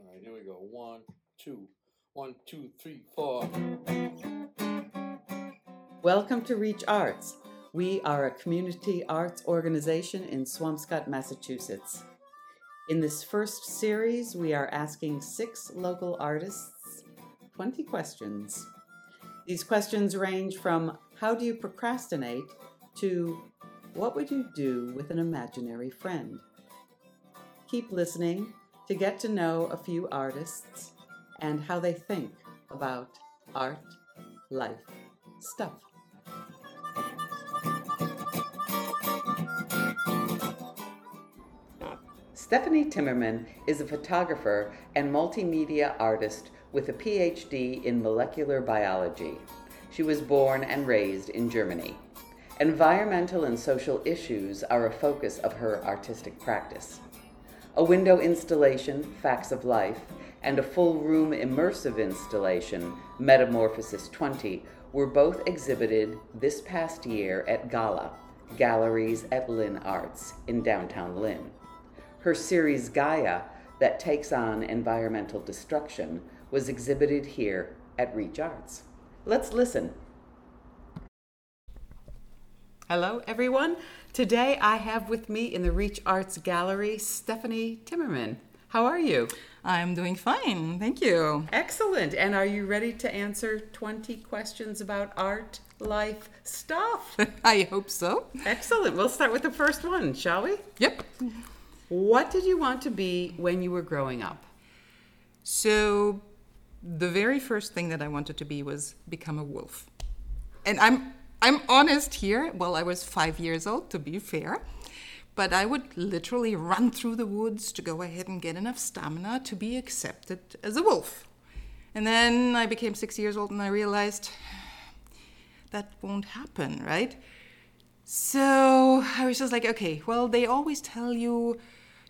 All right, here we go. One, two, one, two, three, four. Welcome to Reach Arts. We are a community arts organization in Swampscott, Massachusetts. In this first series, we are asking six local artists 20 questions. These questions range from how do you procrastinate to what would you do with an imaginary friend? Keep listening to get to know a few artists and how they think about art, life, stuff. Stephanie Timmerman is a photographer and multimedia artist with a PhD in molecular biology. She was born and raised in Germany. Environmental and social issues are a focus of her artistic practice. A window installation, Facts of Life, and a full room immersive installation, Metamorphosis 20, were both exhibited this past year at Gala, Galleries at Lynn Arts in downtown Lynn. Her series Gaia, that takes on environmental destruction, was exhibited here at Reach Arts. Let's listen. Hello, everyone. Today I have with me in the Reach Arts Gallery Stephanie Timmerman. How are you? I'm doing fine, thank you. Excellent. And are you ready to answer 20 questions about art, life, stuff? I hope so. Excellent. We'll start with the first one, shall we? Yep. What did you want to be when you were growing up? So, the very first thing that I wanted to be was become a wolf. And I'm I'm honest here. Well, I was 5 years old to be fair. But I would literally run through the woods to go ahead and get enough stamina to be accepted as a wolf. And then I became 6 years old and I realized that won't happen, right? So I was just like, okay, well, they always tell you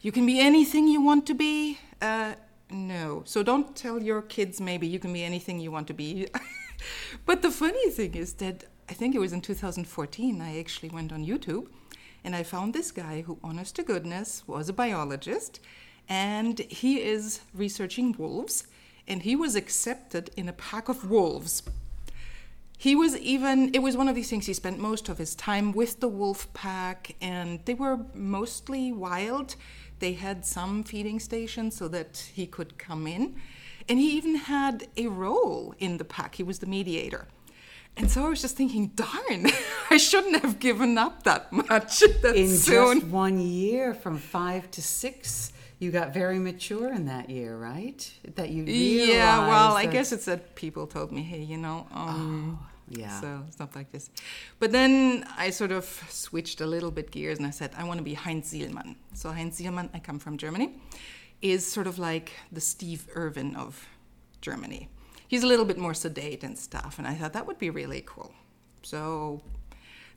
you can be anything you want to be. Uh, no. So don't tell your kids maybe you can be anything you want to be. but the funny thing is that I think it was in 2014, I actually went on YouTube and I found this guy who, honest to goodness, was a biologist and he is researching wolves and he was accepted in a pack of wolves. He was even, it was one of these things, he spent most of his time with the wolf pack and they were mostly wild. They had some feeding stations so that he could come in. And he even had a role in the pack, he was the mediator. And so I was just thinking, darn, I shouldn't have given up that much that In soon. just one year, from five to six, you got very mature in that year, right? That you realized yeah, well, I guess it's that people told me, hey, you know, um, yeah. so stuff like this. But then I sort of switched a little bit gears and I said, I want to be Heinz Sielmann. So Heinz Sielmann, I come from Germany, is sort of like the Steve Irwin of Germany. He's a little bit more sedate and stuff, and I thought that would be really cool. So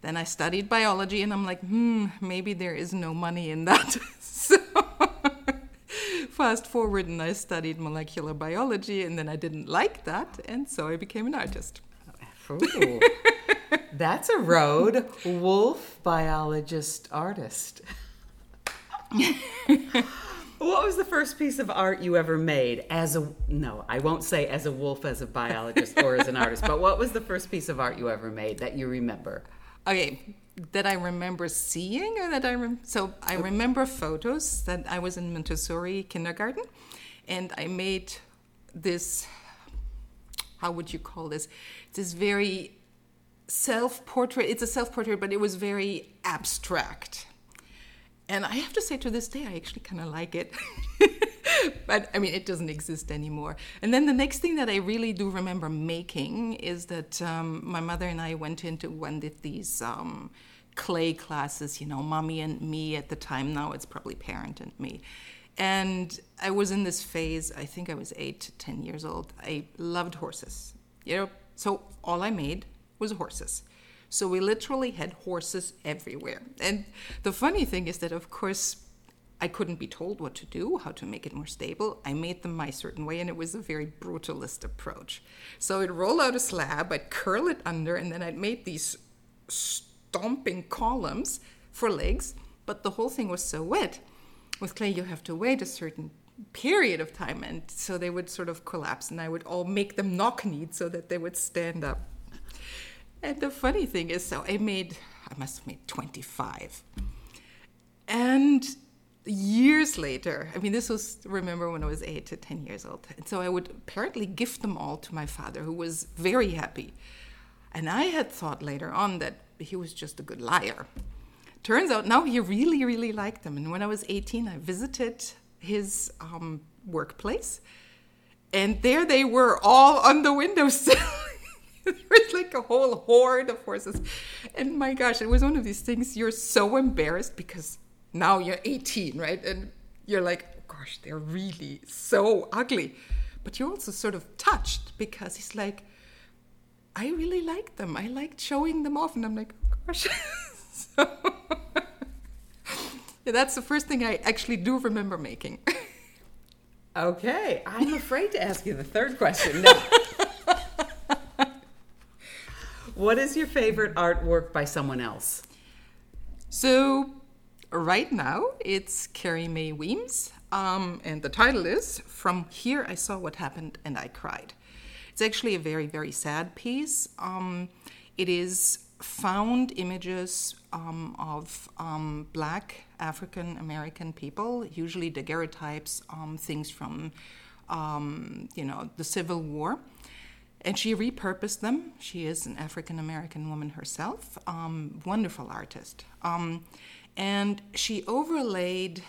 then I studied biology, and I'm like, hmm, maybe there is no money in that. so fast forward, and I studied molecular biology, and then I didn't like that, and so I became an artist. Ooh, that's a road. Wolf, biologist, artist. what was the first piece of art you ever made as a no, I won't say as a wolf as a biologist or as an artist, but what was the first piece of art you ever made that you remember? Okay, that I remember seeing, or that I rem- so I oh. remember photos that I was in Montessori kindergarten, and I made this. How would you call this? This very self-portrait. It's a self-portrait, but it was very abstract. And I have to say, to this day, I actually kind of like it. but I mean, it doesn't exist anymore. And then the next thing that I really do remember making is that um, my mother and I went into one of these um, clay classes, you know, mommy and me at the time. Now it's probably parent and me. And I was in this phase, I think I was eight to 10 years old. I loved horses, you know, so all I made was horses. So we literally had horses everywhere. And the funny thing is that, of course, I couldn't be told what to do, how to make it more stable. I made them my certain way, and it was a very brutalist approach. So I'd roll out a slab, I'd curl it under, and then I'd make these stomping columns for legs. But the whole thing was so wet. With clay, you have to wait a certain period of time and so they would sort of collapse and i would all make them knock kneed so that they would stand up and the funny thing is so i made i must have made 25 and years later i mean this was remember when i was 8 to 10 years old. And so i would apparently gift them all to my father who was very happy. And i had thought later on that he was just a good liar. Turns out now he really really liked them. And when i was 18 i visited his um, workplace, and there they were all on the windowsill. there was like a whole horde of horses. And my gosh, it was one of these things you're so embarrassed because now you're 18, right? And you're like, oh gosh, they're really so ugly. But you're also sort of touched because he's like, I really like them. I liked showing them off. And I'm like, oh gosh. so yeah, that's the first thing I actually do remember making. okay, I'm afraid to ask you the third question. No. What is your favorite artwork by someone else? So, right now it's Carrie Mae Weems, um, and the title is From Here I Saw What Happened and I Cried. It's actually a very, very sad piece. Um, it is found images um, of um, black African American people, usually daguerreotypes, um, things from um, you know the Civil War, and she repurposed them. She is an African American woman herself, um, wonderful artist, um, and she overlaid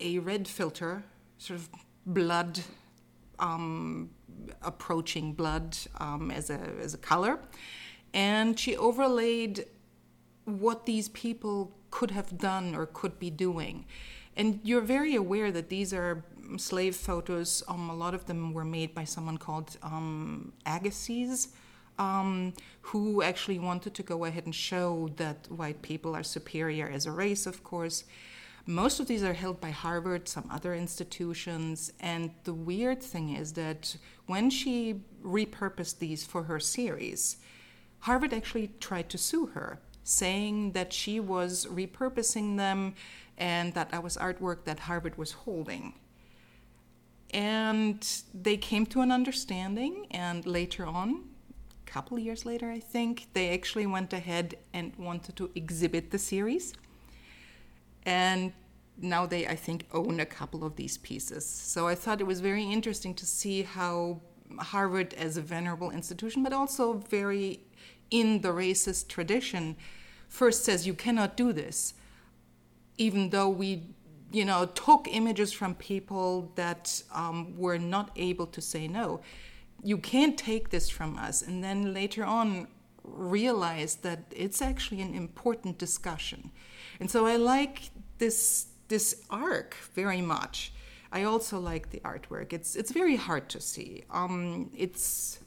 a red filter, sort of blood. approaching blood as a as a color, and she overlaid what these people could have done or could be doing. And you're very aware that these are slave photos. Um, a lot of them were made by someone called um, Agassiz, um, who actually wanted to go ahead and show that white people are superior as a race, of course. Most of these are held by Harvard, some other institutions. And the weird thing is that when she repurposed these for her series, Harvard actually tried to sue her, saying that she was repurposing them and that that was artwork that Harvard was holding. And they came to an understanding, and later on, a couple years later, I think, they actually went ahead and wanted to exhibit the series. And now they, I think, own a couple of these pieces. So I thought it was very interesting to see how Harvard, as a venerable institution, but also very in the racist tradition first says you cannot do this even though we you know took images from people that um, were not able to say no. You can't take this from us. And then later on realize that it's actually an important discussion. And so i like this this arc very much. I also like the artwork. It's it's very hard to see. Um, it's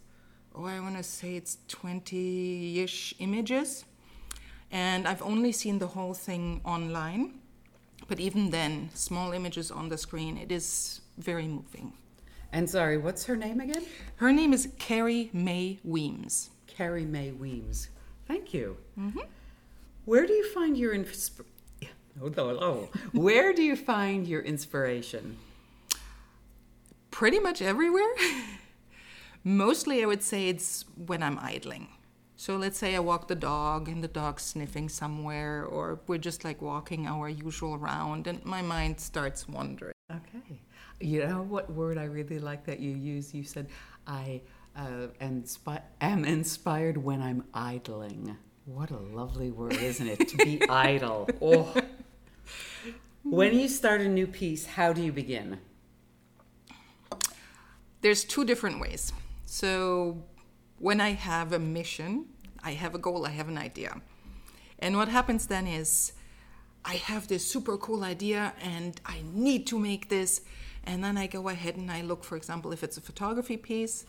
oh, I want to say it's 20 ish images. And I've only seen the whole thing online. But even then, small images on the screen, it is very moving. And sorry, what's her name again? Her name is Carrie Mae Weems. Carrie Mae Weems. Thank you. Mm-hmm. Where do you find your oh, oh. Where do you find your inspiration? Pretty much everywhere. Mostly, I would say it's when I'm idling. So let's say I walk the dog and the dog's sniffing somewhere, or we're just like walking our usual round, and my mind starts wandering. Okay. You know what word I really like that you use? You said, I uh, inspi- am inspired when I'm idling. What a lovely word, isn't it? to be idle. Oh. When you start a new piece, how do you begin? There's two different ways. So when I have a mission, I have a goal, I have an idea. And what happens then is I have this super cool idea and I need to make this. And then I go ahead and I look, for example, if it's a photography piece,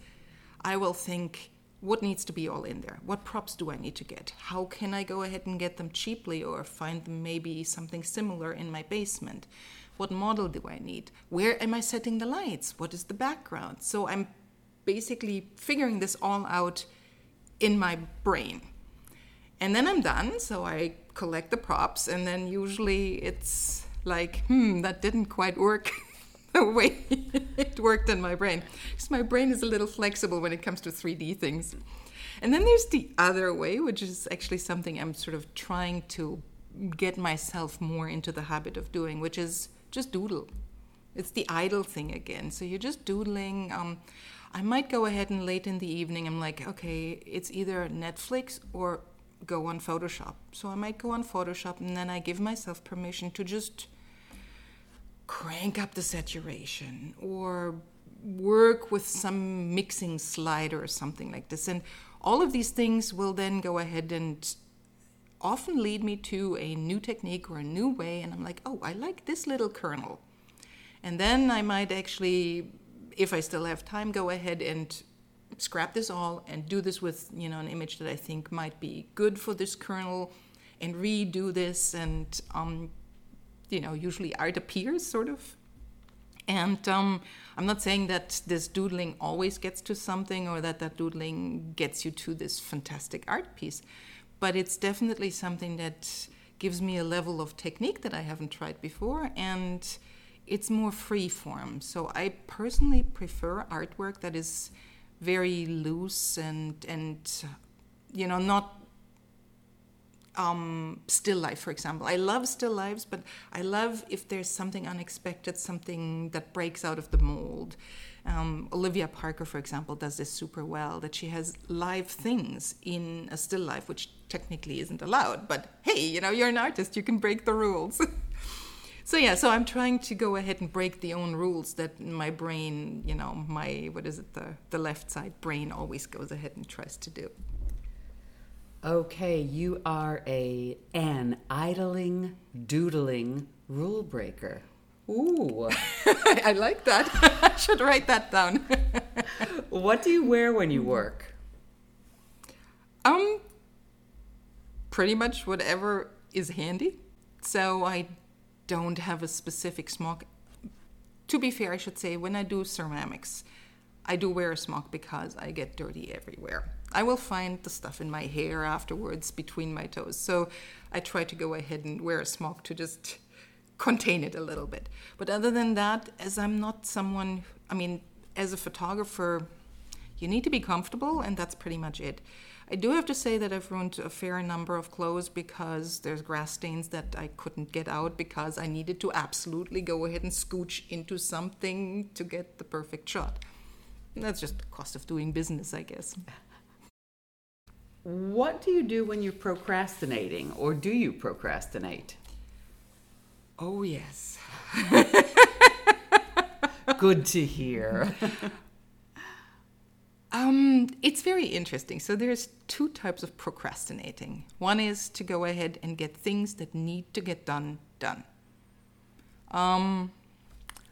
I will think, what needs to be all in there? What props do I need to get? How can I go ahead and get them cheaply or find them maybe something similar in my basement? What model do I need? Where am I setting the lights? What is the background? So I'm basically figuring this all out in my brain. And then I'm done, so I collect the props, and then usually it's like, hmm, that didn't quite work. the way it worked in my brain. Because my brain is a little flexible when it comes to 3D things. And then there's the other way, which is actually something I'm sort of trying to get myself more into the habit of doing, which is just doodle. It's the idle thing again. So you're just doodling. Um, I might go ahead and late in the evening, I'm like, okay, it's either Netflix or go on Photoshop. So I might go on Photoshop and then I give myself permission to just crank up the saturation or work with some mixing slider or something like this. And all of these things will then go ahead and often lead me to a new technique or a new way. And I'm like, oh, I like this little kernel. And then I might actually, if I still have time, go ahead and scrap this all and do this with you know an image that I think might be good for this kernel, and redo this and um, you know usually art appears sort of. And um, I'm not saying that this doodling always gets to something or that that doodling gets you to this fantastic art piece, but it's definitely something that gives me a level of technique that I haven't tried before and it's more free form. So I personally prefer artwork that is very loose and and you know not um, still life, for example. I love still lives, but I love if there's something unexpected, something that breaks out of the mold. Um, Olivia Parker, for example, does this super well. That she has live things in a still life, which technically isn't allowed. But hey, you know, you're an artist; you can break the rules. so yeah, so I'm trying to go ahead and break the own rules that my brain, you know, my what is it, the the left side brain always goes ahead and tries to do. Okay, you are a an idling, doodling rule breaker. Ooh. I like that. I should write that down. what do you wear when you work? Um pretty much whatever is handy. So I don't have a specific smock. To be fair, I should say, when I do ceramics, I do wear a smock because I get dirty everywhere. I will find the stuff in my hair afterwards between my toes. So I try to go ahead and wear a smock to just contain it a little bit. But other than that, as I'm not someone, I mean, as a photographer, you need to be comfortable, and that's pretty much it. I do have to say that I've ruined a fair number of clothes because there's grass stains that I couldn't get out because I needed to absolutely go ahead and scooch into something to get the perfect shot. And that's just the cost of doing business, I guess. What do you do when you're procrastinating, or do you procrastinate? Oh, yes. Good to hear. It's very interesting. So there's two types of procrastinating. One is to go ahead and get things that need to get done done. Um,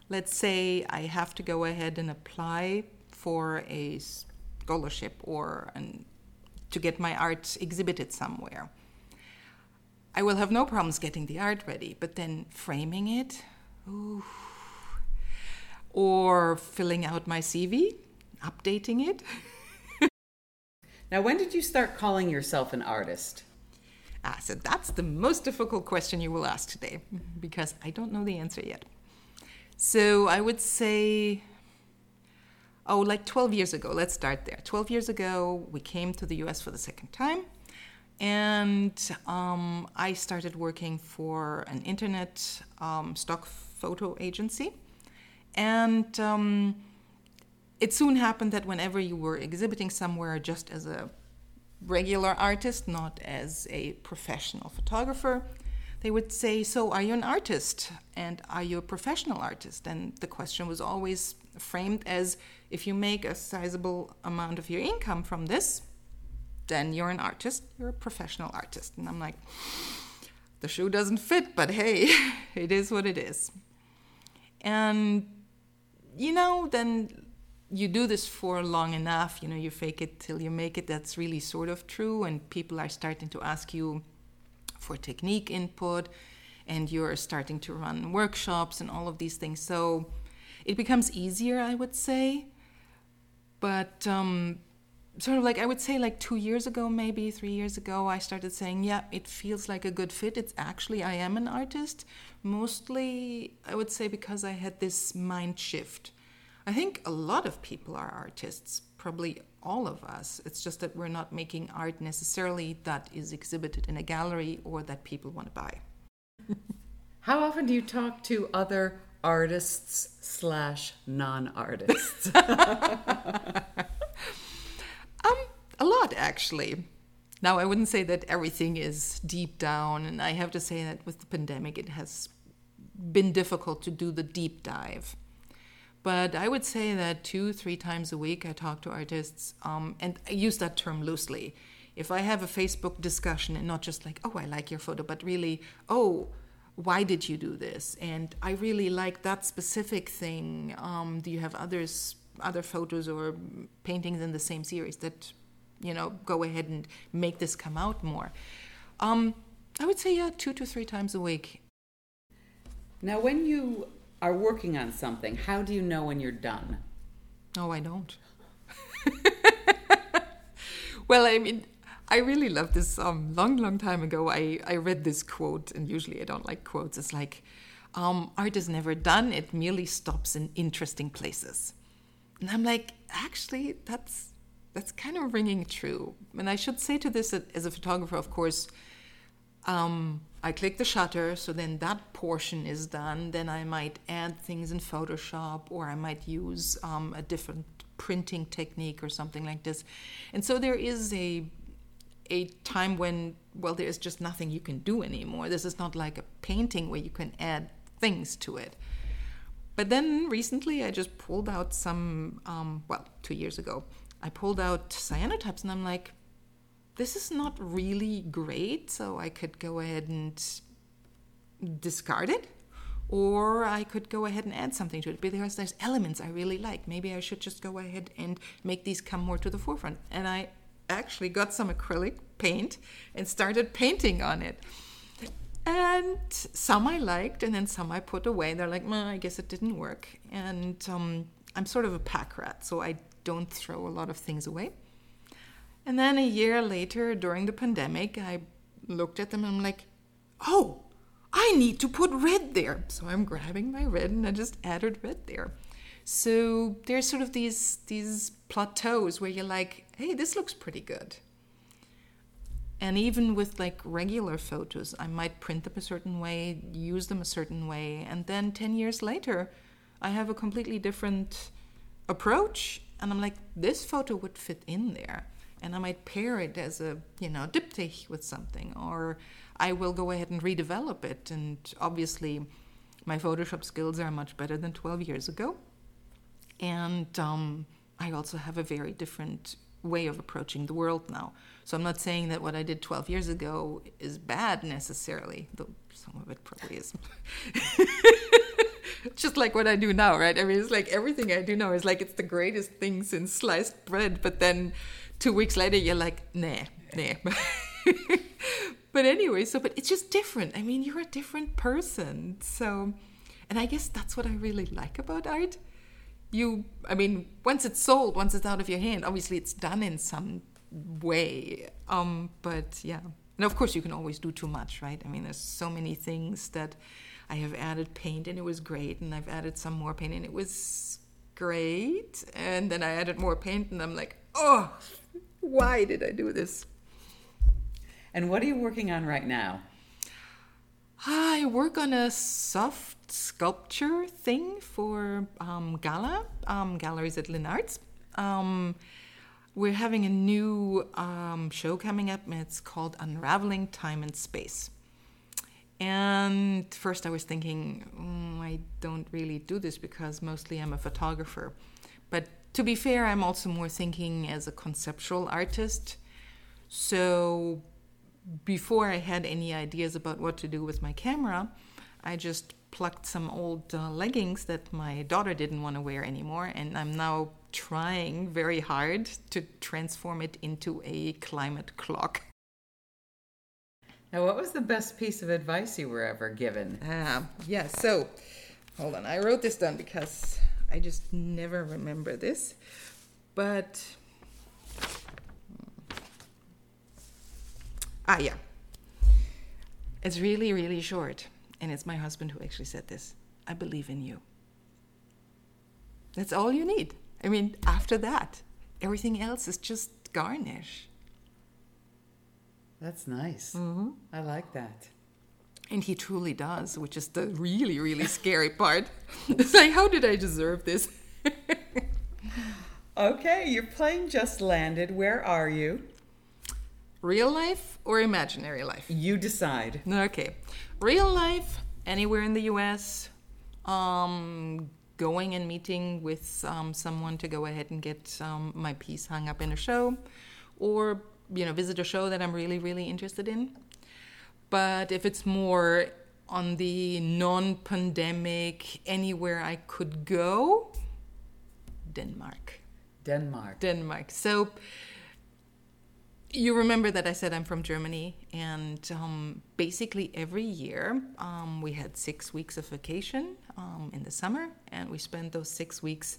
let's say I have to go ahead and apply for a scholarship or an, to get my art exhibited somewhere. I will have no problems getting the art ready, but then framing it, ooh, or filling out my CV updating it. now, when did you start calling yourself an artist? Ah, so that's the most difficult question you will ask today because I don't know the answer yet. So I would say, oh, like 12 years ago. Let's start there. 12 years ago, we came to the US for the second time. And um, I started working for an internet um, stock photo agency. And um, it soon happened that whenever you were exhibiting somewhere just as a regular artist, not as a professional photographer, they would say, So, are you an artist? And are you a professional artist? And the question was always framed as if you make a sizable amount of your income from this, then you're an artist, you're a professional artist. And I'm like, the shoe doesn't fit, but hey, it is what it is. And, you know, then you do this for long enough, you know, you fake it till you make it. That's really sort of true. And people are starting to ask you for technique input, and you're starting to run workshops and all of these things. So it becomes easier, I would say. But um, sort of like I would say like two years ago, maybe three years ago, I started saying, yeah, it feels like a good fit. It's actually I am an artist. Mostly, I would say because I had this mind shift. I think a lot of people are artists, probably all of us. It's just that we're not making art necessarily that is exhibited in a gallery or that people want to buy. How often do you talk to other artists slash non-artists? Um, a lot actually. Now I wouldn't say that everything is deep down, and I have to say that with the pandemic, it has been difficult to do the deep dive. But I would say that two, three times a week I talk to artists, um, and I use that term loosely. If I have a Facebook discussion and not just like, oh, I like your photo, but really, oh, why did you do this? And I really like that specific thing. Um, do you have others other photos or paintings in the same series that you know go ahead and make this come out more um, i would say yeah two to three times a week now when you are working on something how do you know when you're done oh i don't well i mean I really love this. Um, long, long time ago, I, I read this quote, and usually I don't like quotes. It's like, um, art is never done, it merely stops in interesting places. And I'm like, actually, that's that's kind of ringing true. And I should say to this as a photographer, of course, um, I click the shutter, so then that portion is done. Then I might add things in Photoshop, or I might use um, a different printing technique or something like this. And so there is a a time when well there is just nothing you can do anymore. This is not like a painting where you can add things to it. But then recently, I just pulled out some, um, well, two years ago, I pulled out cyanotypes and I'm like, this is not really great, so I could go ahead and discard it, or I could go ahead and add something to it because there's elements I really like. Maybe I should just go ahead and make these come more to the forefront. And I actually got some acrylic paint and started painting on it. And some I liked, and then some I put away. They're like, I guess it didn't work. And um, I'm sort of a pack rat, so I don't throw a lot of things away. And then a year later, during the pandemic, I looked at them and I'm like, oh, I need to put red there. So I'm grabbing my red and I just added red there. So there's sort of these these plateaus where you're like, hey, this looks pretty good. And even with like regular photos, I might print them a certain way, use them a certain way, and then 10 years later, I have a completely different approach. And I'm like, this photo would fit in there. And I might pair it as a, you know, diptych with something, or I will go ahead and redevelop it. And obviously, my Photoshop skills are much better than 12 years ago. And um, I also have a very different way of approaching the world now. So I'm not saying that what I did 12 years ago is bad necessarily, though some of it probably is. Just like what I do now, right? I mean, it's like everything I do now is like it's the greatest thing since sliced bread, but then two weeks later you're like, nah, nah. but anyway, so, but it's just different. I mean, you're a different person. So, and I guess that's what I really like about art you i mean once it's sold once it's out of your hand obviously it's done in some way um but yeah and of course you can always do too much right i mean there's so many things that i have added paint and it was great and i've added some more paint and it was great and then i added more paint and i'm like oh why did i do this and what are you working on right now i work on a soft sculpture thing for um, Gala, um, galleries at Lynn Arts. Um, we're having a new um, show coming up, and it's called Unraveling Time and Space. And first, I was thinking, mm, I don't really do this because mostly I'm a photographer. But to be fair, I'm also more thinking as a conceptual artist. So before I had any ideas about what to do with my camera, I just plucked some old uh, leggings that my daughter didn't want to wear anymore, and I'm now trying very hard to transform it into a climate clock. Now, what was the best piece of advice you were ever given? Uh, yeah, so hold on, I wrote this down because I just never remember this. But hmm. ah, yeah, it's really, really short, and it's my husband who actually said this. I believe in you. That's all you need. I mean, after that, everything else is just garnish. That's nice. Mm-hmm. I like that. And he truly does, which is the really, really scary part. It's like, how did I deserve this? Okay, your plane just landed. Where are you? Real life or imaginary life? You decide. Okay. Real life, anywhere in the US, um, going and meeting with um, someone to go ahead and get um, my piece hung up in a show, or, you know, visit a show that I'm really, really interested in. But if it's more on the non pandemic, anywhere I could go, Denmark. Denmark. Denmark. So you remember that I said I'm from Germany, and um, basically every year um, we had six weeks of vacation um, in the summer, and we spent those six weeks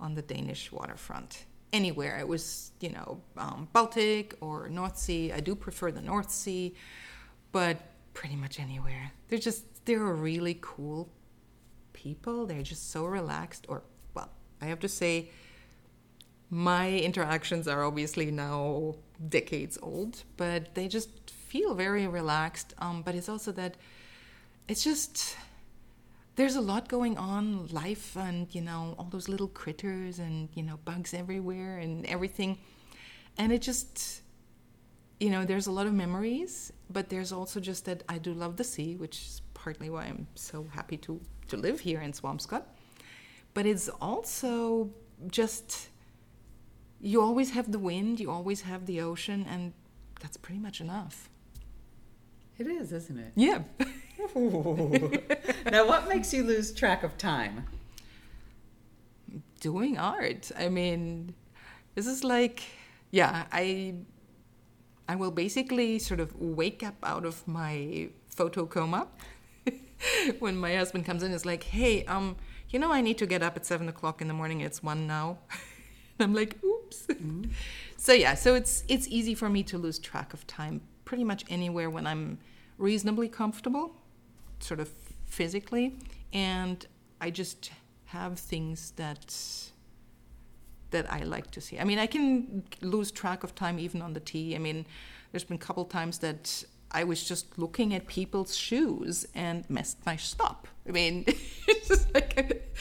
on the Danish waterfront. Anywhere it was, you know, um, Baltic or North Sea. I do prefer the North Sea, but pretty much anywhere. They're just they're really cool people. They're just so relaxed. Or well, I have to say my interactions are obviously now decades old, but they just feel very relaxed. Um, but it's also that it's just there's a lot going on, life, and you know all those little critters and you know bugs everywhere and everything, and it just you know there's a lot of memories, but there's also just that I do love the sea, which is partly why I'm so happy to to live here in Swampscott. But it's also just you always have the wind, you always have the ocean, and that's pretty much enough. It is, isn't it? Yeah. now, what makes you lose track of time? Doing art. I mean, this is like, yeah, I, I will basically sort of wake up out of my photo coma when my husband comes in. It's like, hey, um, you know, I need to get up at seven o'clock in the morning. It's one now. I'm like, oops. Mm-hmm. So yeah, so it's it's easy for me to lose track of time pretty much anywhere when I'm reasonably comfortable, sort of physically, and I just have things that that I like to see. I mean, I can lose track of time even on the T. I mean, there's been a couple times that I was just looking at people's shoes and messed my stop. I mean, it's just like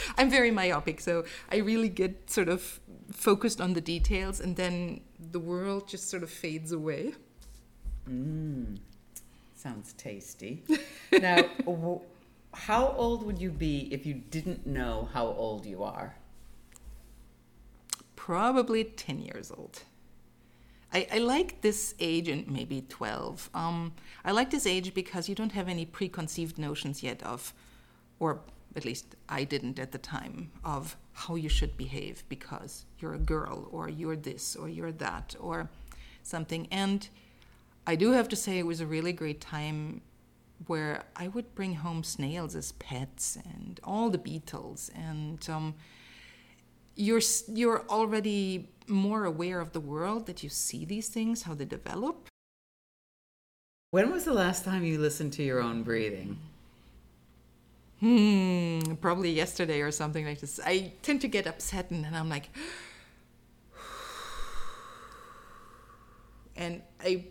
I'm very myopic, so I really get sort of focused on the details, and then the world just sort of fades away. Mmm, sounds tasty. now, how old would you be if you didn't know how old you are? Probably 10 years old. I, I like this age, and maybe 12. Um, I like this age because you don't have any preconceived notions yet of, or at least I didn't at the time, of how you should behave because you're a girl or you're this or you're that or something. And I do have to say, it was a really great time where I would bring home snails as pets and all the beetles. And um, you're, you're already more aware of the world that you see these things, how they develop. When was the last time you listened to your own breathing? hmm, probably yesterday or something like this. I tend to get upset and then I'm like, and I,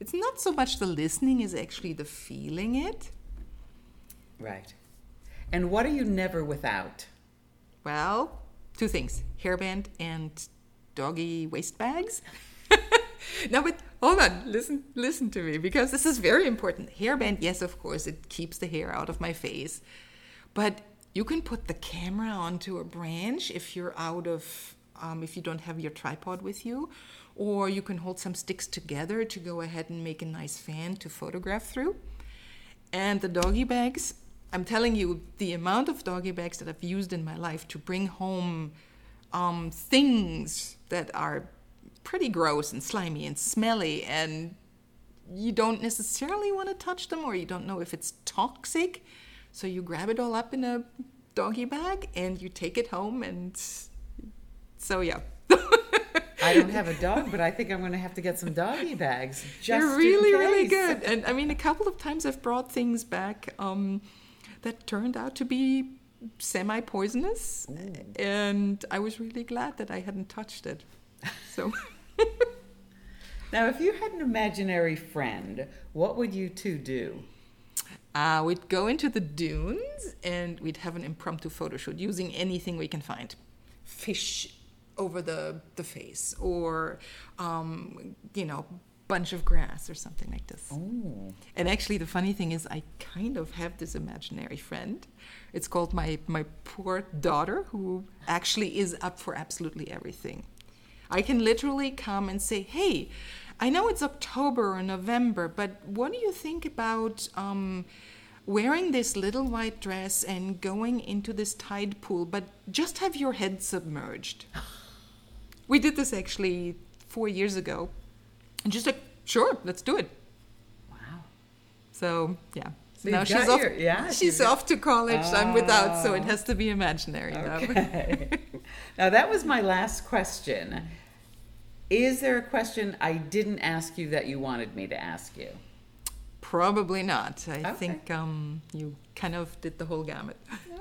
it's not so much the listening is actually the feeling it. Right. And what are you never without? Well, two things hairband and doggy waste bags. now, but hold on, listen, listen to me because this is very important. Hairband, yes, of course, it keeps the hair out of my face, but you can put the camera onto a branch if you're out of, um, if you don't have your tripod with you, or you can hold some sticks together to go ahead and make a nice fan to photograph through. And the doggy bags, I'm telling you, the amount of doggy bags that I've used in my life to bring home um, things that are pretty gross and slimy and smelly and you don't necessarily want to touch them or you don't know if it's toxic so you grab it all up in a doggy bag and you take it home and so yeah I don't have a dog, but I think I'm going to have to get some doggy bags. Just They're really, really good. And I mean, a couple of times I've brought things back um, that turned out to be semi poisonous. And I was really glad that I hadn't touched it. So. Now, if you had an imaginary friend, what would you two do? Uh, we'd go into the dunes and we'd have an impromptu photo shoot using anything we can find. Fish over the, the face, or, um, you know, bunch of grass or something like this. Oh. And actually, the funny thing is, I kind of have this imaginary friend. It's called my, my poor daughter, who actually is up for absolutely everything. I can literally come and say, hey, I know it's October or November, but what do you think about um, wearing this little white dress and going into this tide pool, but just have your head submerged? We did this actually four years ago. And just like, sure, let's do it. Wow. So yeah. So now she's off. your- yeah, she's off to college. I'm without, so it Oh. has to be imaginary now. Okay. now, that was my last question. Is there a question I didn't ask you that you wanted me to ask you? Probably not. I Okay. think um, you kind of did the whole gamut.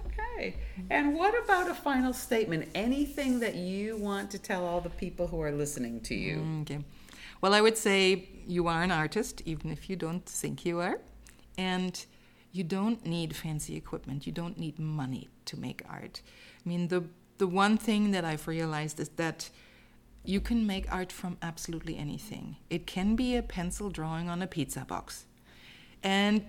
Okay. And what about a final statement? Anything that you want to tell all the people who are listening to you? Okay. Well, I would say you are an artist, even if you don't think you are. And you don't need fancy equipment. You don't need money to make art. I mean, the, the one thing that I've realized is that you can make art from absolutely anything. It can be a pencil drawing on a pizza box. And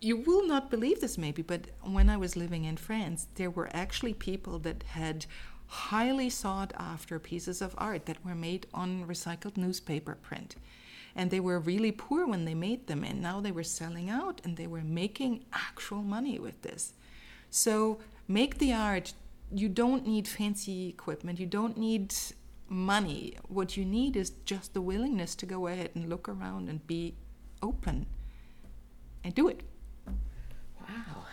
you will not believe this maybe, but when I was living in France, there were actually people that had highly sought after pieces of art that were made on recycled newspaper print. And they were really poor when they made them, and now they were selling out and they were making actual money with this. So make the art. You don't need fancy equipment, you don't need money. What you need is just the willingness to go ahead and look around and be open and do it. Wow.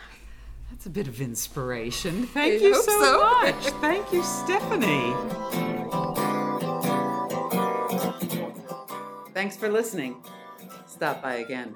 That's a bit of inspiration. Thank I you so, so. much. Thank you, Stephanie. Thanks for listening. Stop by again.